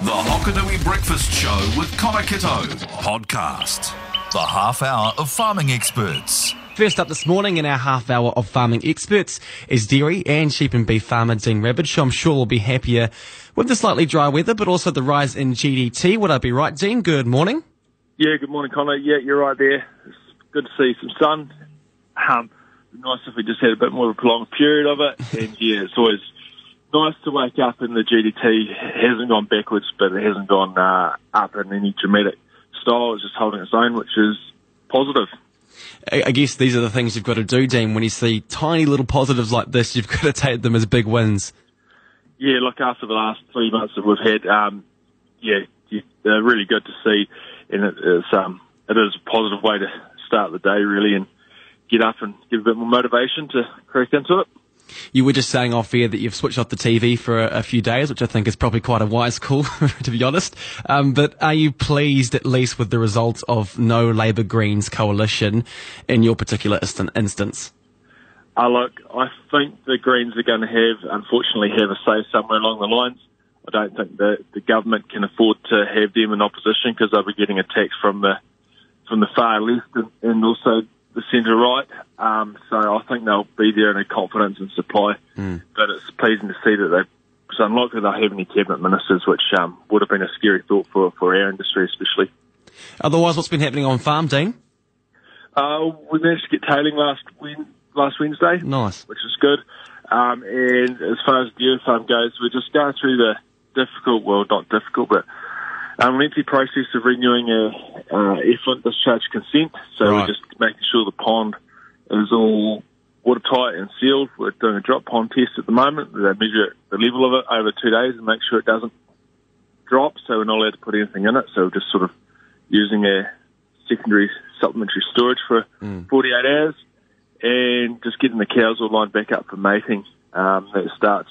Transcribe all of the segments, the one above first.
The Hokonui Breakfast Show with Connor Kitto. Podcast. The half hour of farming experts. First up this morning in our half hour of farming experts is dairy and sheep and beef farmer Dean Rabbage, who I'm sure will be happier with the slightly dry weather, but also the rise in GDT. Would I be right, Dean? Good morning. Yeah, good morning, Connor. Yeah, you're right there. It's good to see some sun. Um, nice if we just had a bit more of a prolonged period of it. And yeah, it's always nice to wake up and the GDT hasn't gone backwards, but it hasn't gone uh, up in any dramatic style. It's just holding its own, which is positive. I guess these are the things you've got to do, Dean. When you see tiny little positives like this, you've got to take them as big wins. Yeah, look, after the last three months that we've had, um, yeah, they're really good to see, and it is, um, it is a positive way to start the day, really, and get up and give a bit more motivation to crack into it. You were just saying off air that you've switched off the TV for a, a few days, which I think is probably quite a wise call, to be honest. Um, but are you pleased at least with the results of no Labour Greens coalition in your particular instance? Uh, look, I think the Greens are going to have, unfortunately, have a say somewhere along the lines. I don't think that the government can afford to have them in opposition because they'll be getting attacks from the from the far left and, and also the centre right. Um, so I think they'll be there in a confidence and supply. Mm. But it's pleasing to see that they. It's unlikely they'll have any cabinet ministers, which um, would have been a scary thought for, for our industry, especially. Otherwise, what's been happening on farm, Dean? Uh, we managed to get tailing last last Wednesday. Nice, which is good. Um, and as far as the dairy farm goes, we're just going through the difficult, well, not difficult, but um, lengthy process of renewing a uh, effluent discharge consent. So right. we're just making sure the pond is all watertight and sealed. We're doing a drop pond test at the moment. They measure the level of it over two days and make sure it doesn't drop. So we're not allowed to put anything in it. So we're just sort of using a secondary supplementary storage for mm. 48 hours and just getting the cows all lined back up for mating. Um, that starts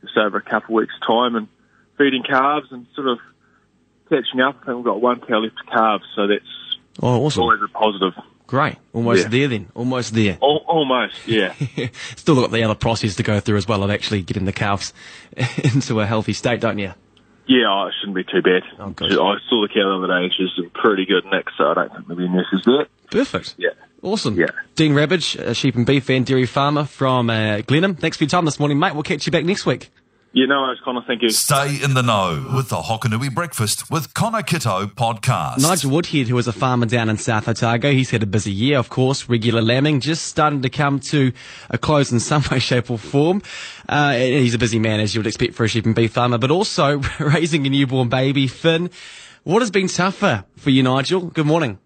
just over a couple of weeks' time and feeding calves and sort of catching up. and we've got one cow left to calve, so that's oh, awesome. always a positive. Great. Almost yeah. there then. Almost there. almost, yeah. Still got the other process to go through as well of actually getting the calves into a healthy state, don't you? Yeah, oh, it shouldn't be too bad. Oh, I saw the cow the other day and she's in pretty good nick, so I don't think there'll be any issues there. Perfect. Yeah. Awesome. Yeah. Dean Rabbage, a sheep and beef and dairy farmer from uh, Glenham. Thanks for your time this morning, mate. We'll catch you back next week. Yeah, no worries, Connor. Thank you. Stay in the know with the Hokonui Breakfast with Connor Kitto podcast. Nigel Woodhead, who is a farmer down in South Otago, he's had a busy year, of course. Regular lambing just starting to come to a close in some way, shape, or form. Uh, he's a busy man, as you would expect for a sheep and beef farmer, but also raising a newborn baby, Finn. What has been tougher for you, Nigel? Good morning.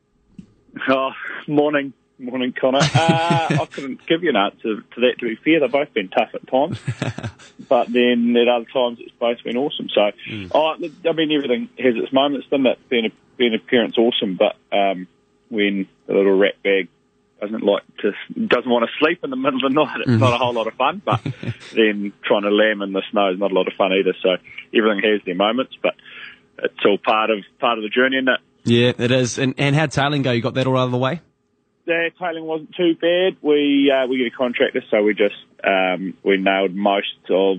Oh, morning. Morning, Connor. Uh, I couldn't give you an answer to that. To be fair, they've both been tough at times, but then at other times it's both been awesome. So, mm. oh, I mean, everything has its moments. Then that being a, being a parent's awesome, but um, when the little rat bag doesn't like to doesn't want to sleep in the middle of the night, it's mm. not a whole lot of fun. But then trying to lamb in the snow is not a lot of fun either. So everything has their moments, but it's all part of part of the journey, isn't it? Yeah, it is. And and how tailing go? You got that all out of the way? The tailing wasn't too bad. We uh, we get a contractor, so we just um, we nailed most of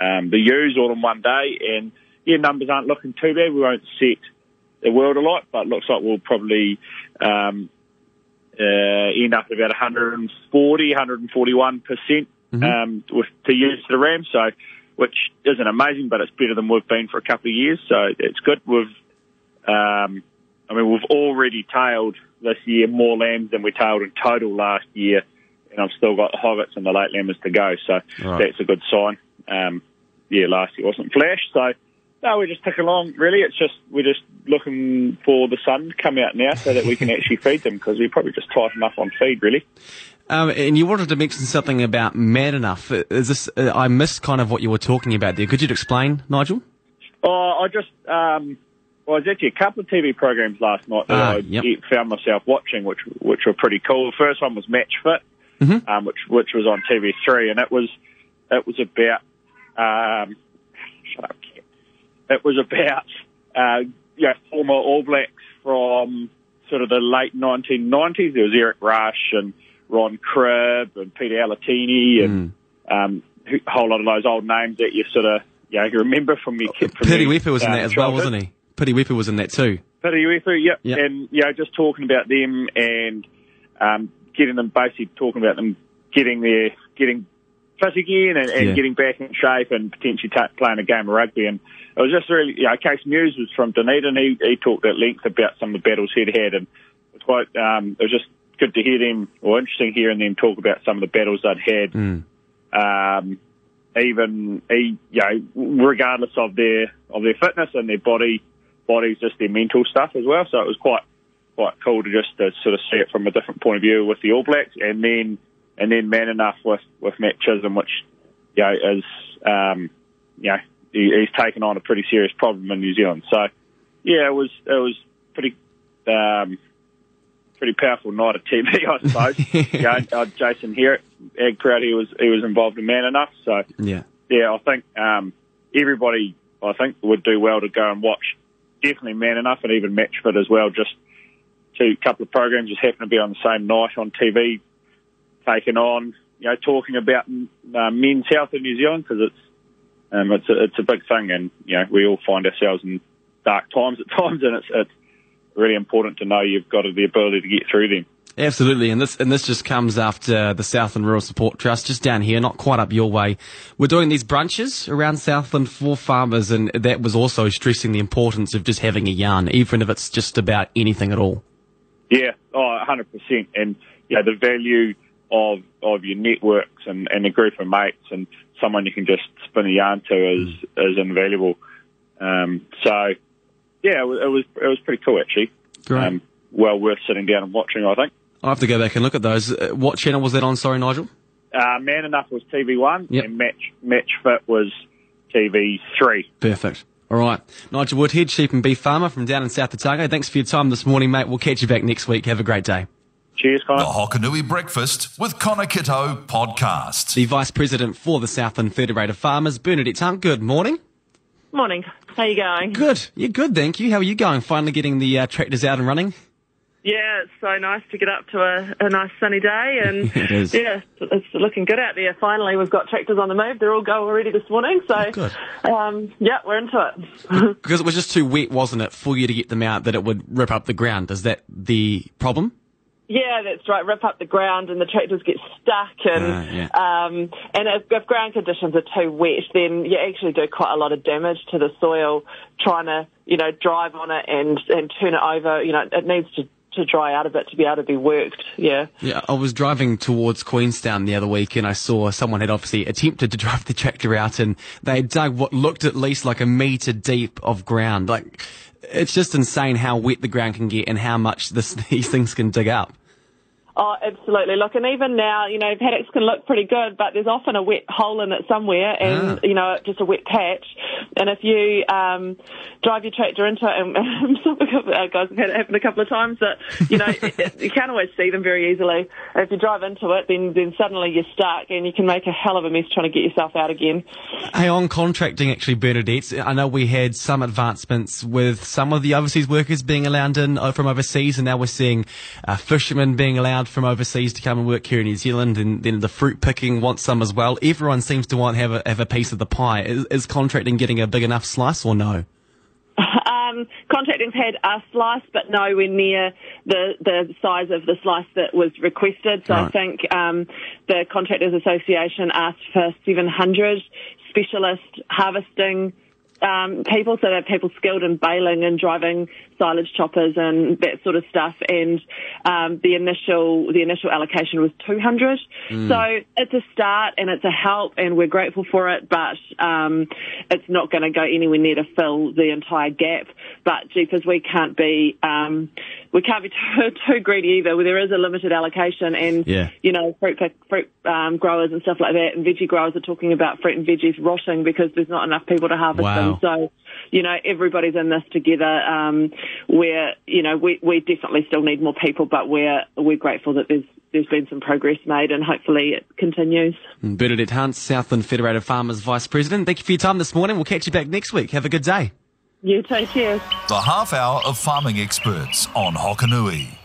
um, the ewes all in one day, and yeah, numbers aren't looking too bad. We won't set the world a lot, but looks like we'll probably um, uh, end up at about 140, 141 percent mm-hmm. um, with to use the ram. So, which isn't amazing, but it's better than we've been for a couple of years. So it's good. We've um, I mean, we've already tailed this year more lambs than we tailed in total last year, and I've still got the hoggets and the late lambers to go, so right. that's a good sign. Um, yeah, last year wasn't flash, so no, we're just ticking along. Really, it's just we're just looking for the sun to come out now so that we can actually feed them because we probably just tight enough on feed, really. Um, and you wanted to mention something about Man Enough. Is this? Uh, I missed kind of what you were talking about there. Could you explain, Nigel? Oh, I just um, well, there's actually a couple of TV programs last night that uh, I yep. found myself watching, which which were pretty cool. The first one was Match Fit, mm-hmm. um, which which was on TV3, and it was it was about um, shut up, it was about uh, you know, former All Blacks from sort of the late 1990s. There was Eric Rush and Ron Cribb and Peter Alatini and mm. um, a whole lot of those old names that you sort of you know, you remember from your kid. From Piri Weepu was in uh, that as well, wasn't he? Piri Weepu was in that too. Piri Weepu, yep. Yep. And, you know, just talking about them and um, getting them, basically talking about them getting their, getting fit again and, and Yeah. getting back in shape and potentially ta playing a game of rugby. And it was just really, you know, Kees Meeuws was from Dunedin. He, he talked at length about some of the battles he'd had and it was quite, um, it was just good to hear them, or interesting hearing them talk about some of the battles they'd had. Mm. Um, even, he, you know, regardless of their, of their fitness and their body, bodies, just their mental stuff as well. So it was quite, quite cool to just to sort of see it from a different point of view with the All Blacks, and then and then man enough with with Matt Chisholm, which you know is um, you know he, he's taken on a pretty serious problem in New Zealand. So yeah, it was it was pretty um, pretty powerful night of TV, I suppose. you know, uh, Jason Herrick, Ag Proud, he was he was involved in Man Enough, so Yeah. yeah, I think um, everybody, I think, would do well to go and watch. Definitely Man Enough and even Matchfit as well. Just two couple of programs just happen to be on the same night on TV, taken on, you know, talking about uh, men's health in New Zealand because it's um, it's a, it's a big thing, and you know we all find ourselves in dark times at times, and it's it's really important to know you've got the ability to get through them. Absolutely, and this and this just comes after the Southland Rural Support Trust, just down here, not quite up your way. We're doing these brunches around Southland for farmers, and that was also stressing the importance of just having a yarn, even if it's just about anything at all. Yeah, oh, 100%. And, you know, the value of, of your networks and, and a group of mates and someone you can just spin a yarn to is, is invaluable. Um, so, yeah, it was, it was, it was pretty cool actually. Great. Um, well worth sitting down and watching, I think. I'll have to go back and look at those. Uh, what channel was that on? Sorry, Nigel. Uh, Man Enough was TV1 Yep. and Match, Match Fit was TV3. Perfect. All right, Nigel Woodhead, sheep and beef farmer from down in South Otago. Thanks for your time this morning, mate. We'll catch you back next week. Have a great day. Cheers, Connor. The Hokonui Breakfast with Connor Kitto podcast. The Vice President for the Southland Federated Farmers, Bernadette Hunt. Good morning. Morning. How are you going? Good. You're good. Thank you. How are you going? Finally getting the uh, tractors out and running. Yeah, it's so nice to get up to a, a nice sunny day, and It yeah, it's looking good out there. Finally, we've got tractors on the move. They're all go already this morning, so Oh. Um, yeah, we're into it. Because it was just too wet, wasn't it, for you to get them out that it would rip up the ground. Is that the problem? yeah, that's right. Rip up the ground, and the tractors get stuck, and Ah, yeah. um, and if, if ground conditions are too wet, then you actually do quite a lot of damage to the soil trying to you know drive on it and and turn it over. You know, it needs to to dry out a bit to be able to be worked. Yeah. Yeah, I was driving towards Queenstown the other week and I saw someone had obviously attempted to drive the tractor out and they dug what looked at least like a metre deep of ground. Like, it's just insane how wet the ground can get and how much this, these things can dig up. Oh, absolutely. Look, and even now, you know, paddocks can look pretty good, but there's often a wet hole in it somewhere, and Ah. you know, just a wet patch. And if you um, drive your tractor into it, and some uh, guys have had it happen a couple of times, that you know, it, it, you can't always see them very easily. If you drive into it, then then suddenly you're stuck, and you can make a hell of a mess trying to get yourself out again. Hey, on contracting, actually, Bernadette, I know we had some advancements with some of the overseas workers being allowed in uh, from overseas, and now we're seeing uh, fishermen being allowed from overseas to come and work here in New Zealand, and then the fruit picking wants some as well. Everyone seems to want to have a, have a piece of the pie. Is, is contracting getting a big enough slice or no? Um, contracting's had a slice, but nowhere near the the size of the slice that was requested. So I think um, the Contractors Association asked for 700 specialist harvesting um, people, so they're people skilled in baling and driving silage choppers and that sort of stuff. And um, the initial the initial allocation was 200. So it's a start and it's a help, and we're grateful for it. But um, it's not going to go anywhere near to fill the entire gap. But jeepers, we can't be um, we can't be too, too greedy either. There is a limited allocation, and Yeah. you know, fruit pick, fruit um, growers and stuff like that, and veggie growers are talking about fruit and veggies rotting because there's not enough people to harvest Wow. them. So, you know, everybody's in this together. Um, we're, you know, we, we definitely still need more people, but we're we're grateful that there's there's been some progress made, and hopefully it continues. Bernadette Hunt, Southland Federated Farmers Vice President. Thank you for your time this morning. We'll catch you back next week. Have a good day. You take care. The half hour of farming experts on Hokonui.